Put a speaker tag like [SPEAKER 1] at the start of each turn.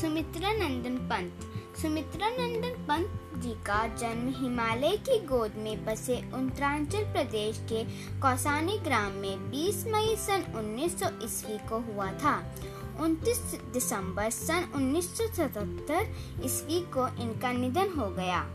[SPEAKER 1] सुमित्रा नंदन पंत। सुमित्रा नंदन पंत जी का जन्म हिमालय की गोद में बसे उत्तरांचल प्रदेश के कौसानी ग्राम में 20 मई सन 1900 ईस्वी को हुआ था। 29 दिसंबर सन 1977 ईस्वी को इनका निधन हो गया।